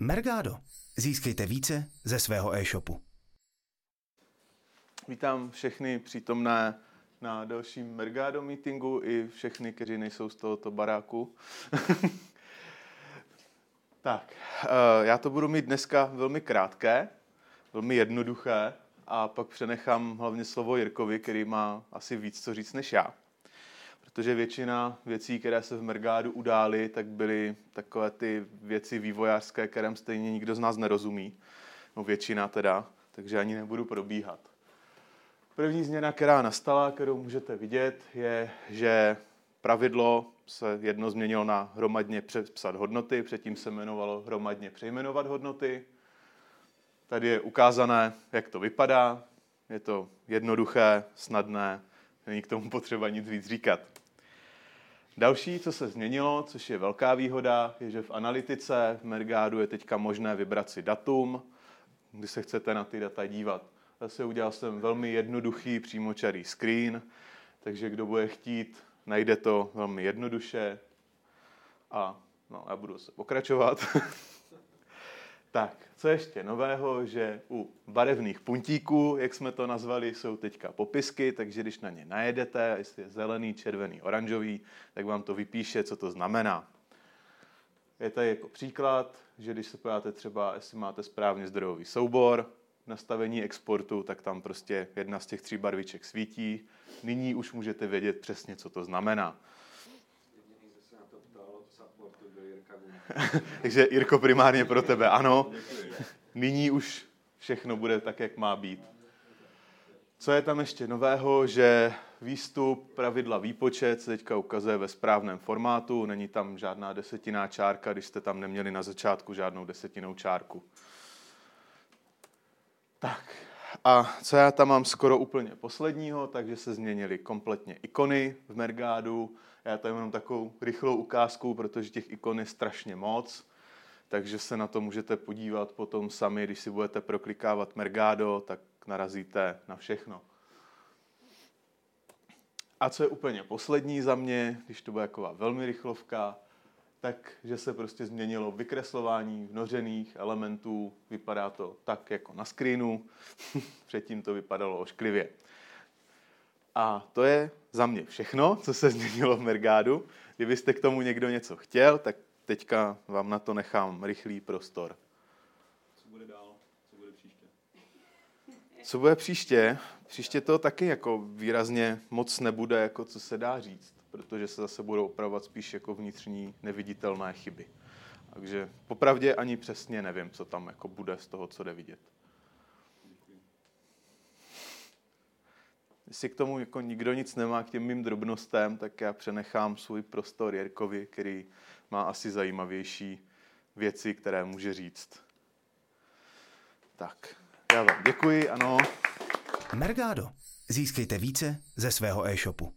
Mergado. Získejte více ze svého e-shopu. Vítám všechny přítomné na dalším Mergado meetingu i všechny, kteří nejsou z tohoto baráku. tak, eh, já to budu mít dneska velmi krátké, velmi jednoduché a pak přenechám hlavně slovo Jirkovi, který má asi víc co říct než já protože většina věcí, které se v Mergádu udály, tak byly takové ty věci vývojářské, kterým stejně nikdo z nás nerozumí. No většina teda, takže ani nebudu probíhat. První změna, která nastala, kterou můžete vidět, je, že pravidlo se jedno změnilo na hromadně přepsat hodnoty, předtím se jmenovalo hromadně přejmenovat hodnoty. Tady je ukázané, jak to vypadá. Je to jednoduché, snadné, není k tomu potřeba nic víc říkat. Další, co se změnilo, což je velká výhoda, je, že v analytice v Mergádu je teďka možné vybrat si datum, kdy se chcete na ty data dívat. Zase udělal jsem velmi jednoduchý přímočarý screen, takže kdo bude chtít, najde to velmi jednoduše. A no, já budu se pokračovat. Tak, co ještě nového, že u barevných puntíků, jak jsme to nazvali, jsou teďka popisky, takže když na ně najedete, jestli je zelený, červený, oranžový, tak vám to vypíše, co to znamená. Je tady jako příklad, že když se podíváte třeba, jestli máte správně zdrojový soubor, nastavení exportu, tak tam prostě jedna z těch tří barviček svítí. Nyní už můžete vědět přesně, co to znamená. Takže Jirko, primárně pro tebe, ano. Nyní už všechno bude tak, jak má být. Co je tam ještě nového, že výstup, pravidla výpočet se teďka ukazuje ve správném formátu, není tam žádná desetiná čárka, když jste tam neměli na začátku žádnou desetinou čárku. A co já tam mám skoro úplně posledního, takže se změnily kompletně ikony v Mergádu, já tady mám takovou rychlou ukázku, protože těch ikon je strašně moc, takže se na to můžete podívat potom sami, když si budete proklikávat Mergado, tak narazíte na všechno. A co je úplně poslední za mě, když to bude taková velmi rychlovka, tak, že se prostě změnilo vykreslování vnořených elementů. Vypadá to tak jako na screenu, předtím to vypadalo ošklivě. A to je za mě všechno, co se změnilo v Mergádu. Kdybyste k tomu někdo něco chtěl, tak teďka vám na to nechám rychlý prostor. Co bude dál? Co bude příště? Co bude příště? Příště to taky jako výrazně moc nebude, jako co se dá říct, protože se zase budou opravovat spíš jako vnitřní neviditelné chyby. Takže popravdě ani přesně nevím, co tam jako bude z toho, co jde vidět. Jestli k tomu jako nikdo nic nemá k těm mým drobnostem, tak já přenechám svůj prostor Jirkovi, který má asi zajímavější věci, které může říct. Tak, já vám děkuji, ano. Mergado. Získejte více ze svého e-shopu.